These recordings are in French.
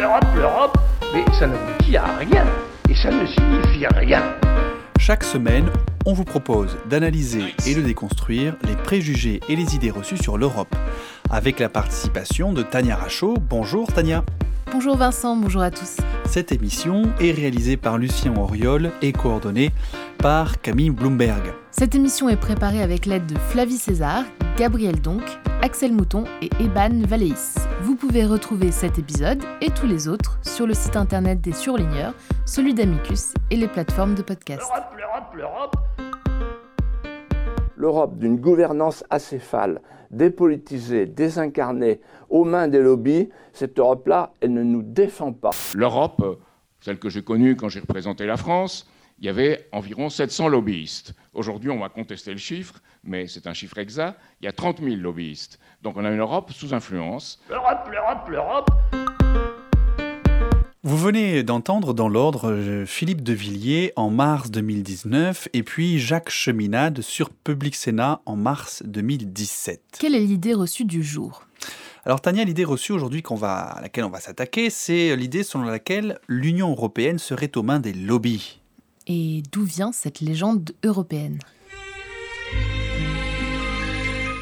l'Europe, l'Europe, mais ça n'aboutit à rien et ça ne signifie rien. Chaque semaine, on vous propose d'analyser et de déconstruire les préjugés et les idées reçues sur l'Europe, avec la participation de Tania Rachaud. Bonjour Tania. Bonjour Vincent, bonjour à tous. Cette émission est réalisée par Lucien Auriol et coordonnée par Camille Bloomberg. Cette émission est préparée avec l'aide de Flavie César, Gabriel Donc, Axel Mouton et Eban Valéis. Vous pouvez retrouver cet épisode et tous les autres sur le site internet des surligneurs, celui d'Amicus et les plateformes de podcast. L'Europe, l'Europe, l'Europe. l'Europe d'une gouvernance acéphale, dépolitisée, désincarnée, aux mains des lobbies, cette Europe-là, elle ne nous défend pas. L'Europe, celle que j'ai connue quand j'ai représenté la France, il y avait environ 700 lobbyistes. Aujourd'hui, on va contester le chiffre, mais c'est un chiffre exact. Il y a 30 000 lobbyistes. Donc on a une Europe sous influence. L'Europe, l'Europe, l'Europe. Vous venez d'entendre dans l'ordre euh, Philippe de Villiers en mars 2019 et puis Jacques Cheminade sur Public Sénat en mars 2017. Quelle est l'idée reçue du jour? Alors Tania, l'idée reçue aujourd'hui qu'on va, à laquelle on va s'attaquer, c'est l'idée selon laquelle l'Union européenne serait aux mains des lobbies. Et d'où vient cette légende européenne?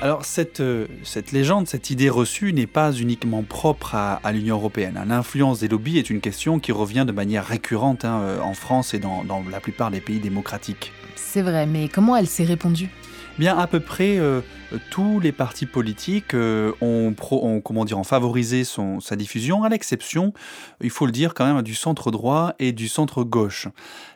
Alors cette, euh, cette légende, cette idée reçue n'est pas uniquement propre à, à l'Union européenne. hein. L'influence des lobbies est une question qui revient de manière récurrente hein, euh, en France et dans, dans la plupart des pays démocratiques. C'est vrai, mais comment elle s'est répandue? Bien, à peu près euh, tous les partis politiques euh, ont, pro- ont, comment dire, ont favorisé son, sa diffusion, à l'exception, il faut le dire quand même, du centre droit et du centre gauche.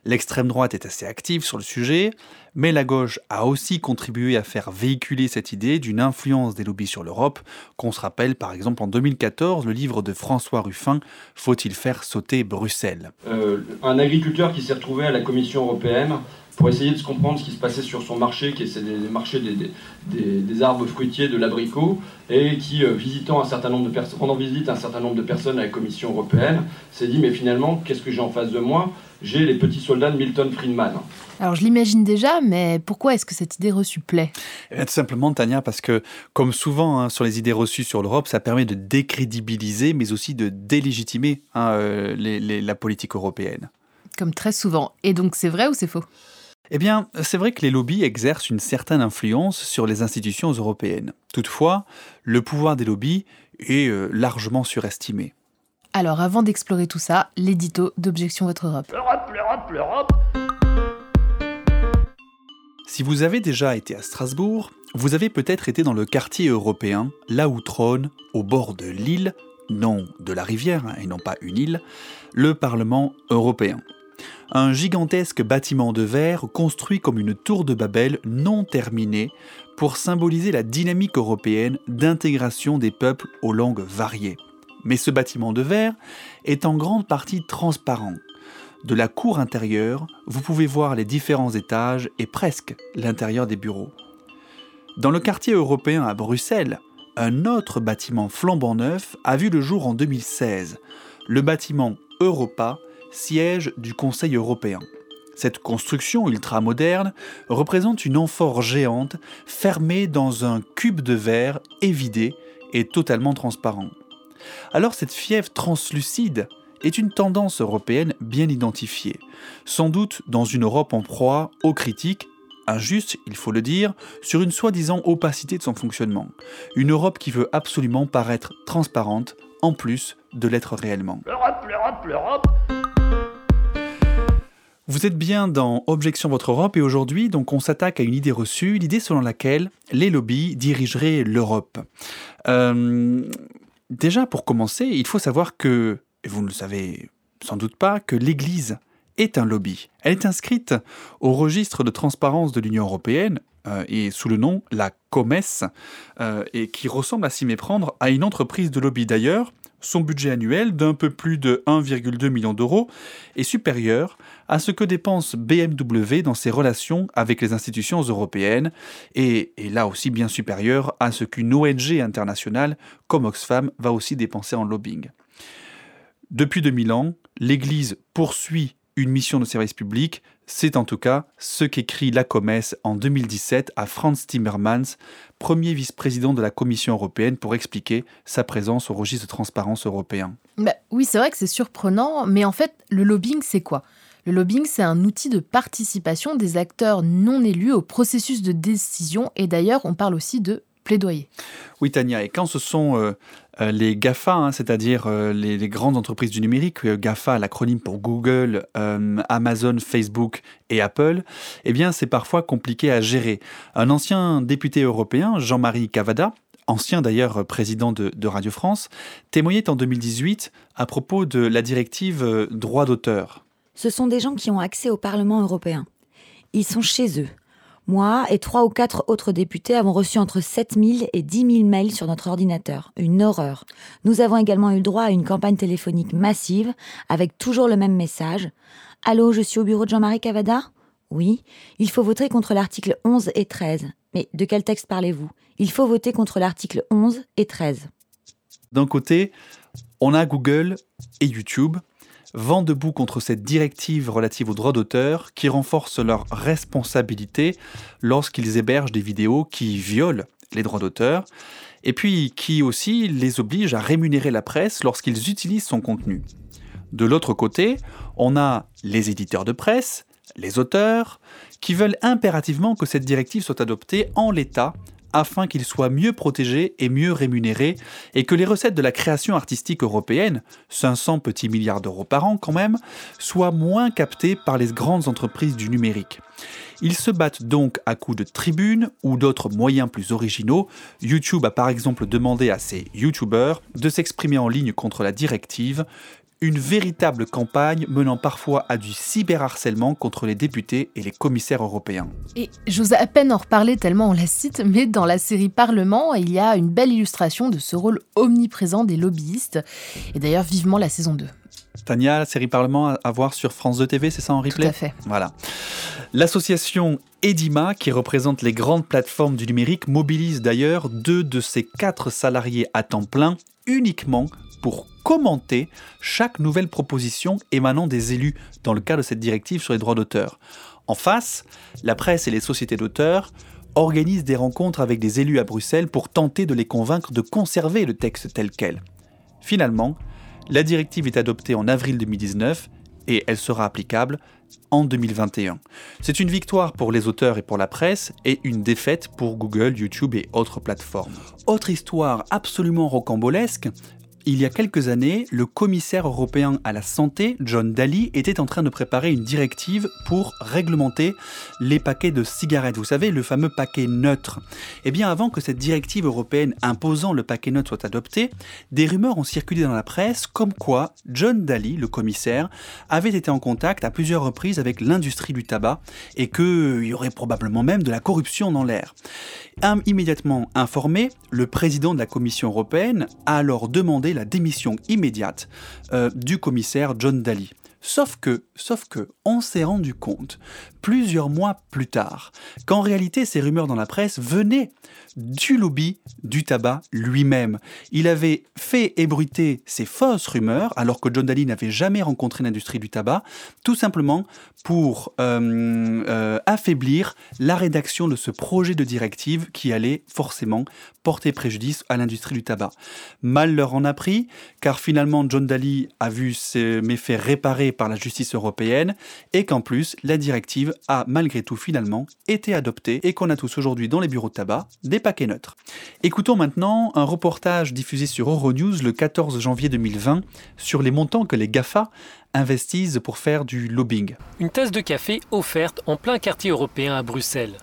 L'extrême droite est assez active sur le sujet, mais la gauche a aussi contribué à faire véhiculer cette idée d'une influence des lobbies sur l'Europe, qu'on se rappelle par exemple en 2014, le livre de François Ruffin, Faut-il faire sauter Bruxelles? Euh, un agriculteur qui s'est retrouvé à la Commission européenne pour essayer de se comprendre ce qui se passait sur son marché, qui est des- des- des arbres fruitiers, de l'abricot, et qui, euh, visitant un certain nombre de personnes, rendant visite à un certain nombre de personnes à la Commission européenne, s'est dit mais finalement, qu'est-ce que j'ai en face de moi? J'ai les petits soldats de Milton Friedman. Alors je l'imagine déjà, mais pourquoi est-ce que cette idée reçue plaît? Eh bien, Tout simplement, Tania, parce que, comme souvent hein, sur les idées reçues sur l'Europe, ça permet de décrédibiliser, mais aussi de délégitimer hein, euh, les- les- la politique européenne. Comme très souvent. Et donc c'est vrai ou c'est faux? Eh bien, c'est vrai que les lobbies exercent une certaine influence sur les institutions européennes. Toutefois, le pouvoir des lobbies est euh, largement surestimé. Alors avant d'explorer tout ça, l'édito d'Objection Votre Europe. L'Europe, l'Europe, l'Europe. Si vous avez déjà été à Strasbourg, vous avez peut-être été dans le quartier européen, là où trône, au bord de l'île, non de la rivière, hein, et non pas une île, le Parlement européen. Un gigantesque bâtiment de verre construit comme une tour de Babel non terminée pour symboliser la dynamique européenne d'intégration des peuples aux langues variées. Mais ce bâtiment de verre est en grande partie transparent. De la cour intérieure, vous pouvez voir les différents étages et presque l'intérieur des bureaux. Dans le quartier européen à Bruxelles, un autre bâtiment flambant neuf a vu le jour en 2016, le bâtiment Europa, siège du Conseil européen. Cette construction ultramoderne représente une amphore géante fermée dans un cube de verre évidé et totalement transparent. Alors cette fièvre translucide est une tendance européenne bien identifiée, sans doute dans une Europe en proie aux critiques, injustes, il faut le dire, sur une soi-disant opacité de son fonctionnement. Une Europe qui veut absolument paraître transparente, en plus de l'être réellement. L'Europe, l'Europe, l'Europe. Vous êtes bien dans Objection Votre Europe et aujourd'hui, donc, on s'attaque à une idée reçue, l'idée selon laquelle les lobbies dirigeraient l'Europe. Euh, déjà, pour commencer, il faut savoir que, et vous ne le savez sans doute pas, que l'Église est un lobby. Elle est inscrite au registre de transparence de l'Union européenne euh, et sous le nom la COMES, euh, et qui ressemble à s'y méprendre à une entreprise de lobby d'ailleurs. Son budget annuel d'un peu plus de 1,2 million d'euros est supérieur à ce que dépense BMW dans ses relations avec les institutions européennes et là aussi bien supérieur à ce qu'une ONG internationale comme Oxfam va aussi dépenser en lobbying. Depuis 2000 ans, l'Église poursuit une mission de service public, c'est en tout cas ce qu'écrit la Comesse en 2017 à Franz Timmermans, premier vice-président de la Commission européenne, pour expliquer sa présence au registre de transparence européen. Bah, oui, c'est vrai que c'est surprenant, mais en fait, le lobbying, c'est quoi? Le lobbying, c'est un outil de participation des acteurs non élus au processus de décision, et d'ailleurs, on parle aussi de plaidoyer. Oui, Tania, et quand ce sont euh, euh, les GAFA, hein, c'est-à-dire euh, les, grandes entreprises du numérique, GAFA, l'acronyme pour Google, Amazon, Facebook et Apple, eh bien, c'est parfois compliqué à gérer. Un ancien député européen, Jean-Marie Cavada, ancien d'ailleurs président de, de, Radio France, témoignait en 2018 à propos de la directive droit d'auteur. Ce sont des gens qui ont accès au Parlement européen. Ils sont chez eux, moi et trois ou quatre autres députés avons reçu entre 7000 et 10 000 mails sur notre ordinateur. Une horreur. Nous avons également eu droit à une campagne téléphonique massive avec toujours le même message. Allô, je suis au bureau de Jean-Marie Cavada? Oui. Il faut voter contre l'article 11 et 13. Mais de quel texte parlez-vous? Il faut voter contre l'article 11 et 13. D'un côté, on a Google et YouTube vent debout contre cette directive relative aux droits d'auteur qui renforce leur responsabilité lorsqu'ils hébergent des vidéos qui violent les droits d'auteur, et puis qui aussi les oblige à rémunérer la presse lorsqu'ils utilisent son contenu. De l'autre côté, on a les éditeurs de presse, les auteurs, qui veulent impérativement que cette directive soit adoptée en l'état afin qu'ils soient mieux protégés et mieux rémunérés, et que les recettes de la création artistique européenne, 500 petits milliards d'euros par an quand même, soient moins captées par les grandes entreprises du numérique. Ils se battent donc à coups de tribunes ou d'autres moyens plus originaux. YouTube a par exemple demandé à ses YouTubers de s'exprimer en ligne contre la directive, une véritable campagne menant parfois à du cyberharcèlement contre les députés et les commissaires européens. Et j'ose à peine en reparler tellement on la cite, mais dans la série Parlement, il y a une belle illustration de ce rôle omniprésent des lobbyistes, et d'ailleurs vivement la saison 2. Tania, la série Parlement à voir sur France 2 TV, c'est ça en replay Tout à fait. Voilà. L'association Edima, qui représente les grandes plateformes du numérique, mobilise d'ailleurs deux de ses quatre salariés à temps plein uniquement pour commenter chaque nouvelle proposition émanant des élus dans le cadre de cette directive sur les droits d'auteur. En face, la presse et les sociétés d'auteurs organisent des rencontres avec des élus à Bruxelles pour tenter de les convaincre de conserver le texte tel quel. Finalement, la directive est adoptée en avril 2019 et elle sera applicable en 2021. C'est une victoire pour les auteurs et pour la presse et une défaite pour Google, YouTube et autres plateformes. Autre histoire absolument rocambolesque, il y a quelques années, le commissaire européen à la santé, John Daly, était en train de préparer une directive pour réglementer les paquets de cigarettes. Vous savez, le fameux paquet neutre. Eh bien, avant que cette directive européenne imposant le paquet neutre soit adoptée, des rumeurs ont circulé dans la presse comme quoi John Daly, le commissaire, avait été en contact à plusieurs reprises avec l'industrie du tabac et qu'il y aurait probablement même de la corruption dans l'air. Immédiatement informé, le président de la Commission européenne a alors demandé la démission immédiate euh, du commissaire John Daly. Sauf que, sauf que, on s'est rendu compte, plusieurs mois plus tard, qu'en réalité ces rumeurs dans la presse venaient du lobby du tabac lui-même. Il avait fait ébruiter ces fausses rumeurs, alors que John Daly n'avait jamais rencontré l'industrie du tabac, tout simplement pour euh, euh, affaiblir la rédaction de ce projet de directive qui allait forcément porter préjudice à l'industrie du tabac. Mal leur en a pris, car finalement John Daly a vu ses méfaits réparés par la justice européenne, et qu'en plus la directive a malgré tout finalement été adoptée et qu'on a tous aujourd'hui dans les bureaux de tabac des paquets neutres. Écoutons maintenant un reportage diffusé sur Euronews le 14 janvier 2020 sur les montants que les GAFA investissent pour faire du lobbying. Une tasse de café offerte en plein quartier européen à Bruxelles.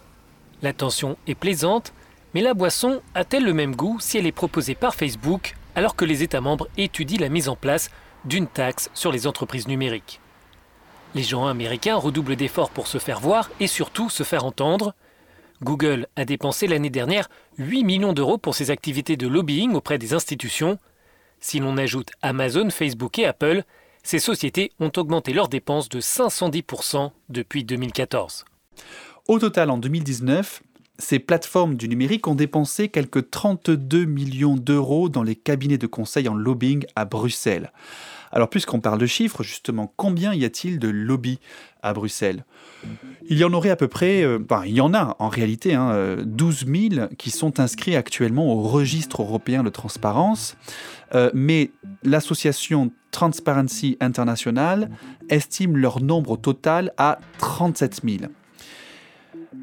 L'attention est plaisante, mais la boisson a-t-elle le même goût si elle est proposée par Facebook alors que les États membres étudient la mise en place d'une taxe sur les entreprises numériques? Les gens américains redoublent d'efforts pour se faire voir et surtout se faire entendre. Google a dépensé l'année dernière 8 millions d'euros pour ses activités de lobbying auprès des institutions. Si l'on ajoute Amazon, Facebook et Apple, ces sociétés ont augmenté leurs dépenses de 510% depuis 2014. Au total, en 2019, ces plateformes du numérique ont dépensé quelques 32 millions d'euros dans les cabinets de conseil en lobbying à Bruxelles. Alors puisqu'on parle de chiffres, justement, combien y a-t-il de lobbies à Bruxelles? Il y en aurait à peu près, euh, enfin, il y en a en réalité, hein, 12 000 qui sont inscrits actuellement au registre européen de transparence, euh, mais l'association Transparency International estime leur nombre total à 37 000.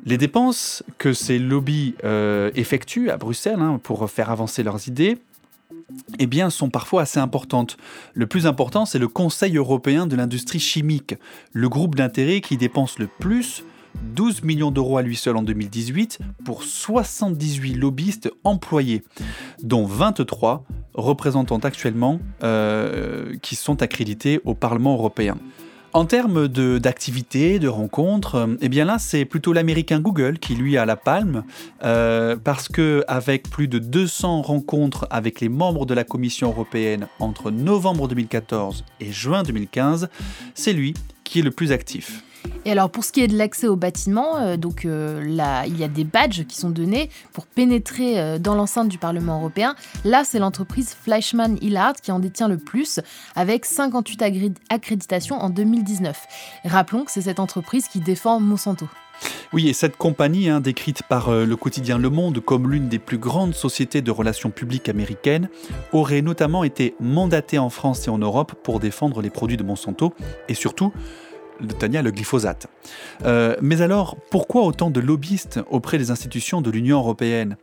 Les dépenses que ces lobbies euh, effectuent à Bruxelles hein, pour faire avancer leurs idées eh bien, sont parfois assez importantes. Le plus important, c'est le Conseil européen de l'industrie chimique, le groupe d'intérêt qui dépense le plus 12 millions d'euros à lui seul en 2018 pour 78 lobbyistes employés, dont 23 représentant actuellement euh, qui sont accrédités au Parlement européen. En termes d'activités, de, rencontres, euh, eh là, c'est plutôt l'américain Google qui lui a la palme, euh, parce que avec plus de 200 rencontres avec les membres de la Commission européenne entre novembre 2014 et juin 2015, c'est lui qui est le plus actif. Et alors pour ce qui est de l'accès au bâtiment, euh, donc euh, là, il y a des badges qui sont donnés pour pénétrer euh, dans l'enceinte du Parlement européen. Là, c'est l'entreprise Fleischmann Hillard qui en détient le plus, avec 58 accréditations en 2019. rappelons que c'est cette entreprise qui défend Monsanto. Oui, et cette compagnie, hein, décrite par le quotidien Le Monde comme l'une des plus grandes sociétés de relations publiques américaines, aurait notamment été mandatée en France et en Europe pour défendre les produits de Monsanto et surtout Tania, le glyphosate. Euh, mais alors, pourquoi autant de lobbyistes auprès des institutions de l'Union européenne?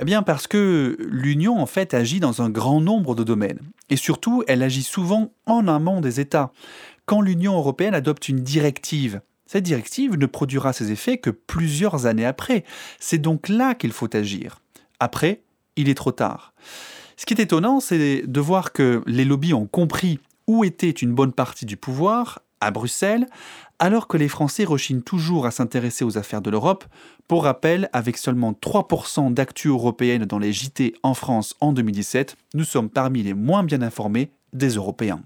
Eh bien parce que l'Union, en fait, agit dans un grand nombre de domaines. Et surtout, elle agit souvent en amont des États. Quand l'Union européenne adopte une directive, cette directive ne produira ses effets que plusieurs années après. C'est donc là qu'il faut agir. Après, il est trop tard. Ce qui est étonnant, c'est de voir que les lobbies ont compris où était une bonne partie du pouvoir à Bruxelles, alors que les Français rechignent toujours à s'intéresser aux affaires de l'Europe. Pour rappel, avec seulement 3% d'actu européenne dans les JT en France en 2017, nous sommes parmi les moins bien informés des Européens.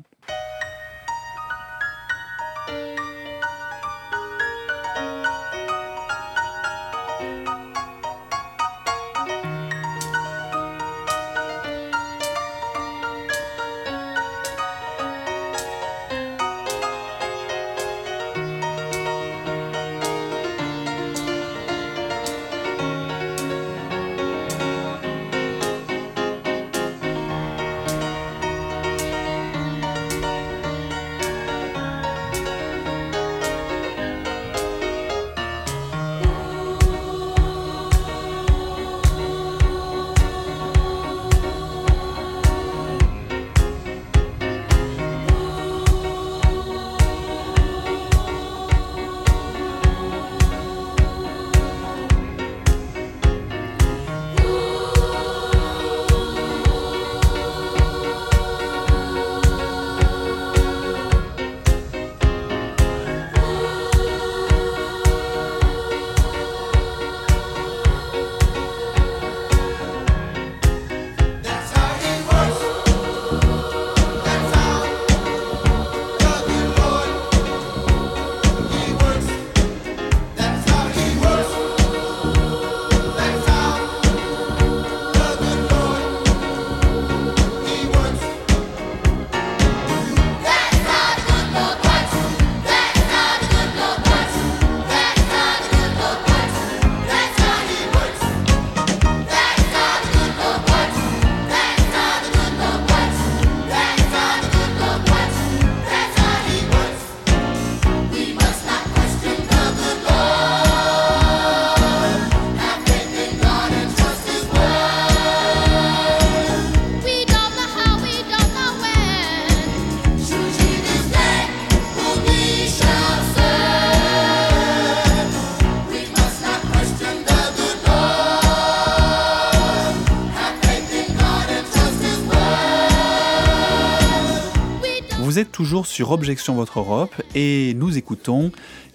Sur Objection Votre Europe et nous écoutons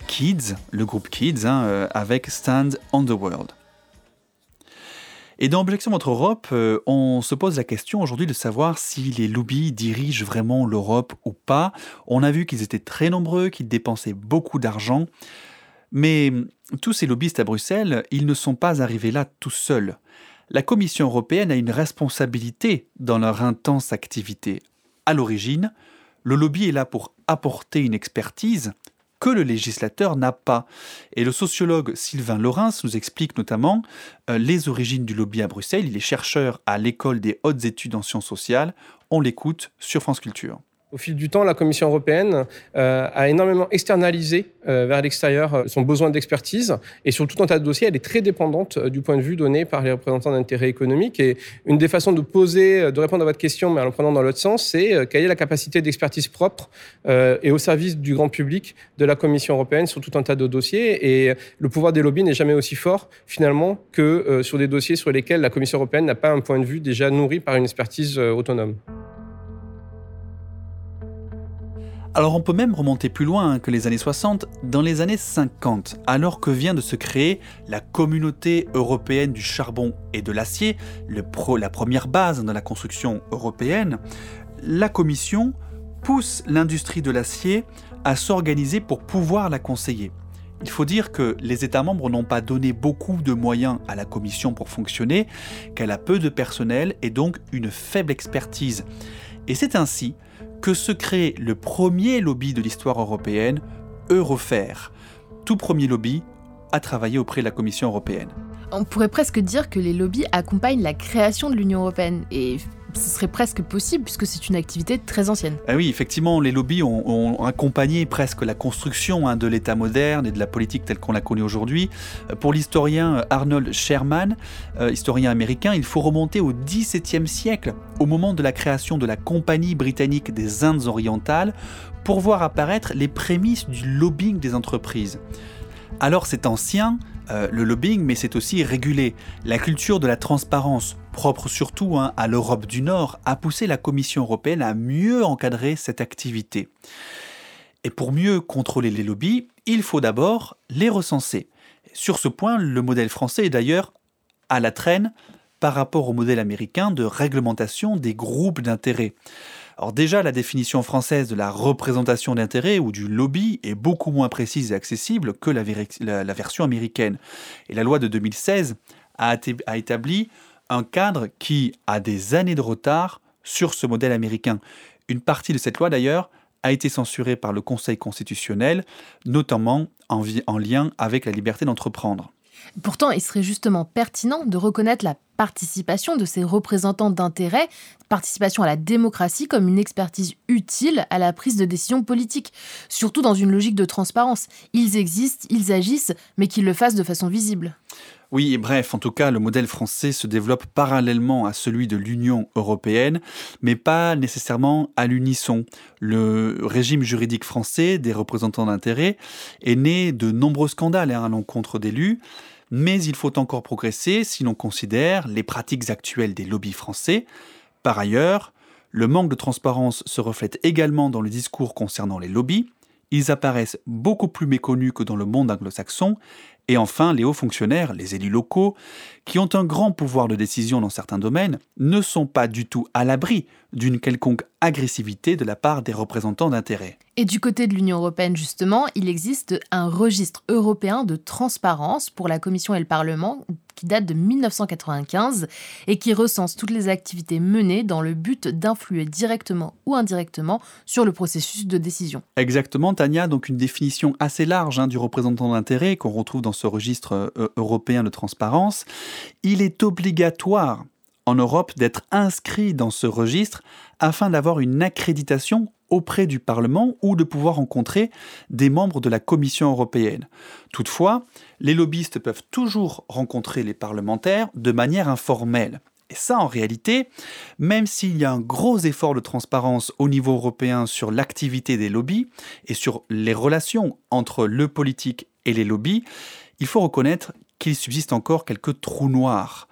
Kids, le groupe Kids, hein, euh, avec Stand on the World. Et dans Objection Votre Europe, euh, on se pose la question aujourd'hui de savoir si les lobbies dirigent vraiment l'Europe ou pas. On a vu qu'ils étaient très nombreux, qu'ils dépensaient beaucoup d'argent. Mais tous ces lobbyistes à Bruxelles, ils ne sont pas arrivés là tout seuls. La Commission européenne a une responsabilité dans leur intense activité. À l'origine, le lobby est là pour apporter une expertise que le législateur n'a pas. Et le sociologue Sylvain Laurens nous explique notamment euh, les origines du lobby à Bruxelles. Il est chercheur à l'école des hautes études en sciences sociales. On l'écoute sur France Culture. Au fil du temps, la Commission européenne euh, a énormément externalisé euh, vers l'extérieur euh, son besoin d'expertise et sur tout un tas de dossiers, elle est très dépendante du point de vue donné par les représentants d'intérêts économiques. Et une des façons de poser, de répondre à votre question, mais en le prenant dans l'autre sens, c'est quelle est la capacité d'expertise propre et au service du grand public de la Commission européenne sur tout un tas de dossiers. Et le pouvoir des lobbies n'est jamais aussi fort finalement que sur des dossiers sur lesquels la Commission européenne n'a pas un point de vue déjà nourri par une expertise autonome. Alors on peut même remonter plus loin que les années 60, dans les années 50, alors que vient de se créer la communauté européenne du charbon et de l'acier, la première base de la construction européenne, la Commission pousse l'industrie de l'acier à s'organiser pour pouvoir la conseiller. Il faut dire que les États membres n'ont pas donné beaucoup de moyens à la Commission pour fonctionner, qu'elle a peu de personnel et donc une faible expertise. Et c'est ainsi que se crée le premier lobby de l'histoire européenne, Eurofer. Tout premier lobby a travaillé auprès de la Commission européenne. On pourrait presque dire que les lobbies accompagnent la création de l'Union européenne et ce serait presque possible puisque c'est une activité très ancienne. Ah oui, effectivement, les lobbies ont, accompagné presque la construction hein, de l'État moderne et de la politique telle qu'on la connaît aujourd'hui. Euh, pour l'historien euh, Arnold Sherman, euh, historien américain, il faut remonter au XVIIe siècle, au moment de la création de la Compagnie britannique des Indes orientales, pour voir apparaître les prémices du lobbying des entreprises. Alors c'est ancien, le lobbying, mais c'est aussi régulé. La culture de la transparence, propre surtout hein, à l'Europe du Nord, a poussé la Commission européenne à mieux encadrer cette activité. Et pour mieux contrôler les lobbies, il faut d'abord les recenser. Sur ce point, le modèle français est d'ailleurs à la traîne par rapport au modèle américain de réglementation des groupes d'intérêt. Alors déjà, la définition française de la représentation d'intérêt ou du lobby est beaucoup moins précise et accessible que la, version américaine. Et la loi de 2016 a établi un cadre qui a des années de retard sur ce modèle américain. Une partie de cette loi d'ailleurs a été censurée par le Conseil constitutionnel, notamment en, en lien avec la liberté d'entreprendre. Pourtant, il serait justement pertinent de reconnaître la participation de ces représentants d'intérêt, participation à la démocratie comme une expertise utile à la prise de décision politique, surtout dans une logique de transparence. Ils existent, ils agissent, mais qu'ils le fassent de façon visible. Oui, bref, en tout cas, le modèle français se développe parallèlement à celui de l'Union européenne, mais pas nécessairement à l'unisson. Le régime juridique français des représentants d'intérêt est né de nombreux scandales hein, à l'encontre d'élus, mais il faut encore progresser si l'on considère les pratiques actuelles des lobbies français. Par ailleurs, le manque de transparence se reflète également dans le discours concernant les lobbies. Ils apparaissent beaucoup plus méconnus que dans le monde anglo-saxon et enfin, les hauts fonctionnaires, les élus locaux, qui ont un grand pouvoir de décision dans certains domaines, ne sont pas du tout à l'abri d'une quelconque agressivité de la part des représentants d'intérêt. Et du côté de l'Union européenne, justement, il existe un registre européen de transparence pour la Commission et le Parlement qui date de 1995 et qui recense toutes les activités menées dans le but d'influer directement ou indirectement sur le processus de décision. Exactement, Tania, donc une définition assez large hein, du représentant d'intérêt qu'on retrouve dans ce registre euh, européen de transparence. Il est obligatoire en Europe d'être inscrit dans ce registre afin d'avoir une accréditation auprès du Parlement ou de pouvoir rencontrer des membres de la Commission européenne. Toutefois, les lobbyistes peuvent toujours rencontrer les parlementaires de manière informelle. Et ça, en réalité, même s'il y a un gros effort de transparence au niveau européen sur l'activité des lobbies et sur les relations entre le politique et les lobbies, il faut reconnaître qu'il subsiste encore quelques trous noirs.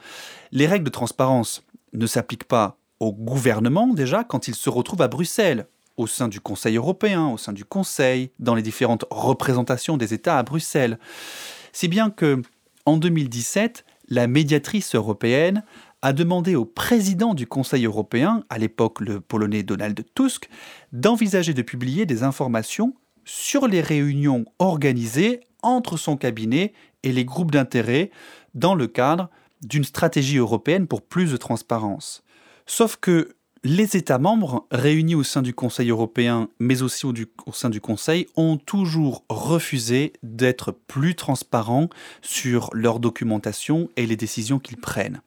Les règles de transparence ne s'appliquent pas au gouvernement déjà quand il se retrouve à Bruxelles au sein du Conseil européen, au sein du Conseil, dans les différentes représentations des États à Bruxelles. Si bien que, en 2017, la médiatrice européenne a demandé au président du Conseil européen, à l'époque le Polonais Donald Tusk, d'envisager de publier des informations sur les réunions organisées entre son cabinet et les groupes d'intérêt dans le cadre d'une stratégie européenne pour plus de transparence. Sauf que Les États membres, réunis au sein du Conseil européen, mais aussi au, sein du Conseil, ont toujours refusé d'être plus transparents sur leur documentation et les décisions qu'ils prennent.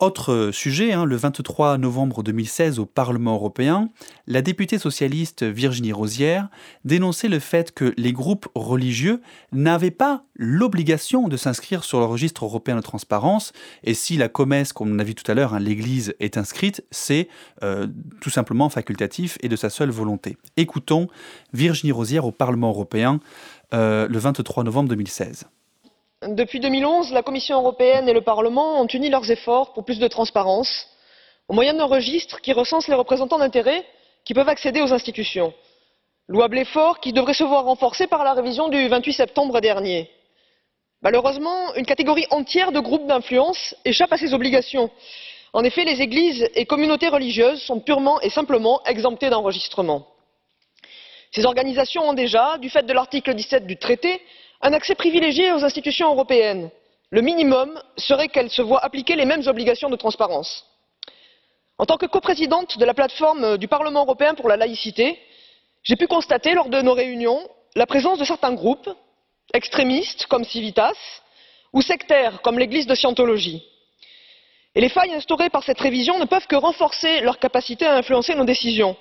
Autre sujet, hein, le 23 novembre 2016 au Parlement européen, la députée socialiste Virginie Rosière dénonçait le fait que les groupes religieux n'avaient pas l'obligation de s'inscrire sur le registre européen de transparence, et si la comesse, comme on a vu tout à l'heure, hein, l'Église est inscrite, c'est euh, tout simplement facultatif et de sa seule volonté. Écoutons Virginie Rosière au Parlement européen euh, le 23 novembre 2016. Depuis 2011, la Commission européenne et le Parlement ont uni leurs efforts pour plus de transparence, au moyen d'un registre qui recense les représentants d'intérêt qui peuvent accéder aux institutions. Louable effort qui devrait se voir renforcé par la révision du 28 septembre dernier. Malheureusement, une catégorie entière de groupes d'influence échappe à ces obligations. En effet, les églises et communautés religieuses sont purement et simplement exemptées d'enregistrement. Ces organisations ont déjà, du fait de l'article 17 du traité, un accès privilégié aux institutions européennes. Le minimum serait qu'elles se voient appliquer les mêmes obligations de transparence. En tant que coprésidente de la plateforme du Parlement européen pour la laïcité, j'ai pu constater lors de nos réunions la présence de certains groupes extrémistes comme Civitas ou sectaires comme l'Église de Scientologie. Et les failles instaurées par cette révision ne peuvent que renforcer leur capacité à influencer nos décisions.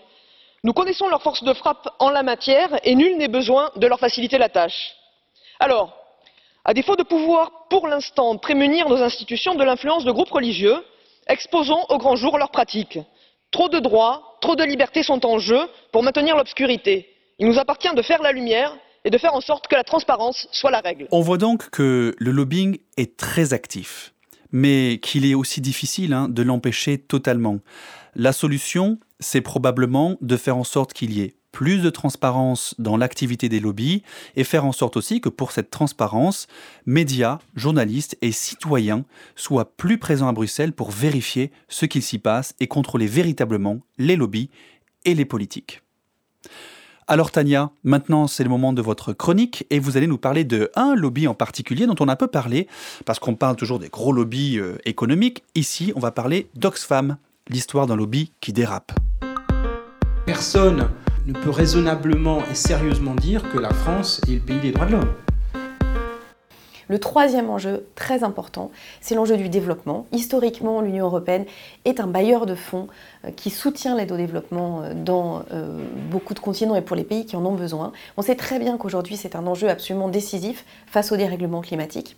Nous connaissons leur force de frappe en la matière et nul n'est besoin de leur faciliter la tâche. Alors, à défaut de pouvoir pour l'instant prémunir nos institutions de l'influence de groupes religieux, exposons au grand jour leurs pratiques. Trop de droits, trop de libertés sont en jeu pour maintenir l'obscurité. Il nous appartient de faire la lumière et de faire en sorte que la transparence soit la règle. On voit donc que le lobbying est très actif, mais qu'il est aussi difficile hein, de l'empêcher totalement. La solution, c'est probablement de faire en sorte qu'il y ait plus de transparence dans l'activité des lobbies et faire en sorte aussi que pour cette transparence, médias, journalistes et citoyens soient plus présents à Bruxelles pour vérifier ce qu'il s'y passe et contrôler véritablement les lobbies et les politiques. Alors Tania, maintenant c'est le moment de votre chronique et vous allez nous parler de un lobby en particulier dont on a peu parlé parce qu'on parle toujours des gros lobbies euh, économiques. Ici, on va parler d'Oxfam, l'histoire d'un lobby qui dérape. Personne ne peut raisonnablement et sérieusement dire que la France est le pays des droits de l'homme. Le troisième enjeu très important, c'est l'enjeu du développement. Historiquement, l'Union européenne est un bailleur de fonds euh, qui soutient l'aide au développement euh, dans euh, beaucoup de continents et pour les pays qui en ont besoin. On sait très bien qu'aujourd'hui, c'est un enjeu absolument décisif face au dérèglement climatique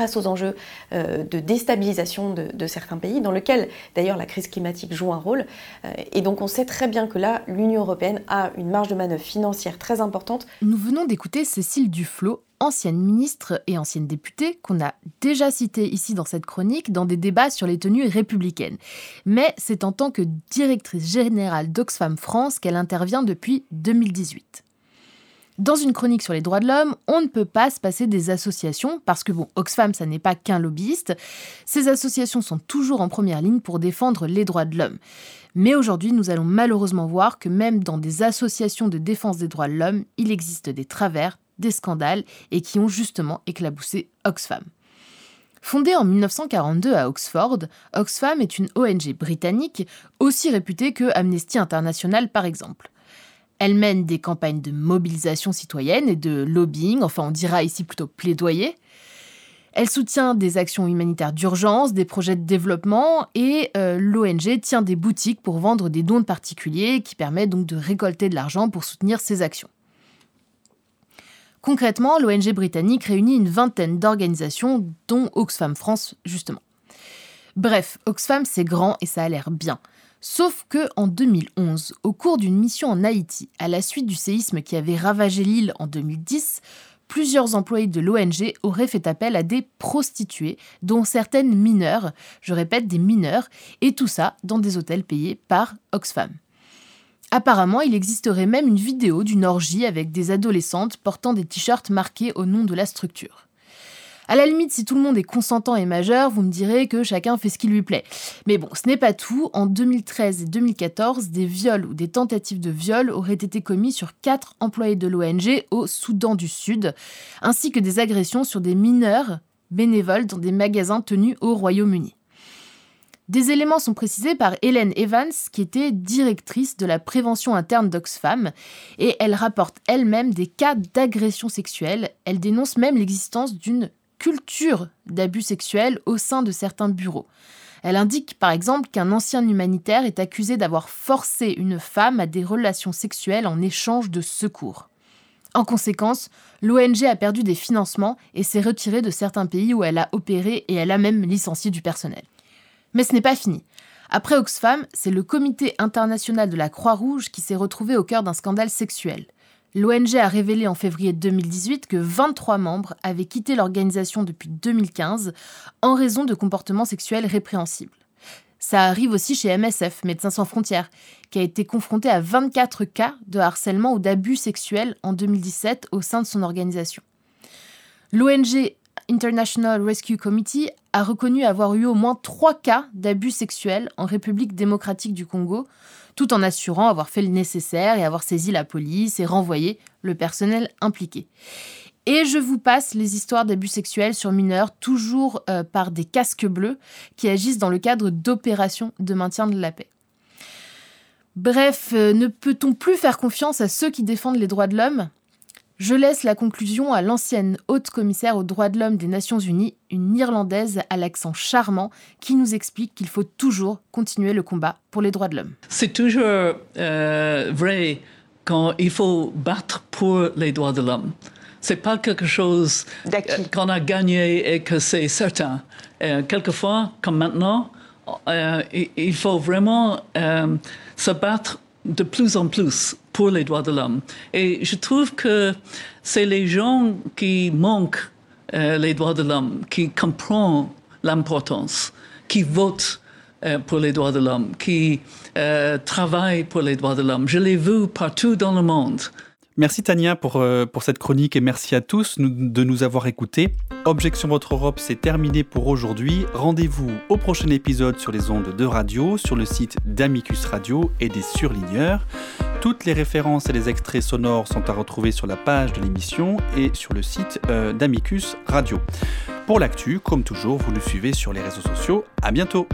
face aux enjeux euh, de déstabilisation de, certains pays, dans lequel d'ailleurs la crise climatique joue un rôle. Euh, et donc on sait très bien que là, l'Union européenne a une marge de manœuvre financière très importante. Nous venons d'écouter Cécile Duflot, ancienne ministre et ancienne députée, qu'on a déjà citée ici dans cette chronique dans des débats sur les tenues républicaines. Mais c'est en tant que directrice générale d'Oxfam France qu'elle intervient depuis 2018. Dans une chronique sur les droits de l'homme, on ne peut pas se passer des associations, parce que bon, Oxfam, ça n'est pas qu'un lobbyiste. Ces associations sont toujours en première ligne pour défendre les droits de l'homme. Mais aujourd'hui, nous allons malheureusement voir que même dans des associations de défense des droits de l'homme, il existe des travers, des scandales, et qui ont justement éclaboussé Oxfam. Fondée en 1942 à Oxford, Oxfam est une ONG britannique aussi réputée que Amnesty International par exemple. Elle mène des campagnes de mobilisation citoyenne et de lobbying, enfin on dira ici plutôt plaidoyer. Elle soutient des actions humanitaires d'urgence, des projets de développement et euh, l'ONG tient des boutiques pour vendre des dons de particuliers qui permettent donc de récolter de l'argent pour soutenir ses actions. Concrètement, l'ONG britannique réunit une vingtaine d'organisations, dont Oxfam France justement. Bref, Oxfam c'est grand et ça a l'air bien. Sauf que en 2011, au cours d'une mission en Haïti, à la suite du séisme qui avait ravagé l'île en 2010, plusieurs employés de l'ONG auraient fait appel à des prostituées, dont certaines mineures, je répète des mineurs, et tout ça dans des hôtels payés par Oxfam. Apparemment, il existerait même une vidéo d'une orgie avec des adolescentes portant des t-shirts marqués au nom de la structure. À la limite, si tout le monde est consentant et majeur, vous me direz que chacun fait ce qui lui plaît. Mais bon, ce n'est pas tout. En 2013 et 2014, des viols ou des tentatives de viol auraient été commis sur quatre employés de l'ONG au Soudan du Sud, ainsi que des agressions sur des mineurs bénévoles dans des magasins tenus au Royaume-Uni. Des éléments sont précisés par Hélène Evans, qui était directrice de la prévention interne d'Oxfam, et elle rapporte elle-même des cas d'agression sexuelle. Elle dénonce même l'existence d'une culture d'abus sexuels au sein de certains bureaux. Elle indique par exemple qu'un ancien humanitaire est accusé d'avoir forcé une femme à des relations sexuelles en échange de secours. En conséquence, l'ONG a perdu des financements et s'est retirée de certains pays où elle a opéré et elle a même licencié du personnel. Mais ce n'est pas fini. Après Oxfam, c'est le Comité international de la Croix-Rouge qui s'est retrouvé au cœur d'un scandale sexuel. L'ONG a révélé en février 2018 que 23 membres avaient quitté l'organisation depuis 2015 en raison de comportements sexuels répréhensibles. Ça arrive aussi chez MSF, Médecins sans frontières, qui a été confronté à 24 cas de harcèlement ou d'abus sexuels en 2017 au sein de son organisation. L'ONG International Rescue Committee a reconnu avoir eu au moins trois cas d'abus sexuels en République démocratique du Congo, tout en assurant avoir fait le nécessaire et avoir saisi la police et renvoyé le personnel impliqué. Et je vous passe les histoires d'abus sexuels sur mineurs, toujours euh, par des casques bleus qui agissent dans le cadre d'opérations de maintien de la paix. Bref, euh, ne peut-on plus faire confiance à ceux qui défendent les droits de l'homme? Je laisse la conclusion à l'ancienne haute commissaire aux droits de l'homme des Nations Unies, une Irlandaise à l'accent charmant, qui nous explique qu'il faut toujours continuer le combat pour les droits de l'homme. C'est toujours euh, vrai quand il faut battre pour les droits de l'homme. C'est pas quelque chose euh, qu'on a gagné et que c'est certain. Euh, quelquefois, comme maintenant, il faut vraiment se battre de plus en plus pour les droits de l'homme. Et je trouve que c'est les gens qui manquent euh, les droits de l'homme, qui comprennent l'importance, qui votent euh, pour les droits de l'homme, qui euh, travaillent pour les droits de l'homme. Je l'ai vu partout dans le monde. Merci Tania pour, euh, pour cette chronique et merci à tous de nous avoir écoutés. Objection Votre Europe, c'est terminé pour aujourd'hui. Rendez-vous au prochain épisode sur les ondes de radio, sur le site d'Amicus Radio et des surligneurs. Toutes les références et les extraits sonores sont à retrouver sur la page de l'émission et sur le site euh, d'Amicus Radio. Pour l'actu, comme toujours, vous nous suivez sur les réseaux sociaux. À bientôt.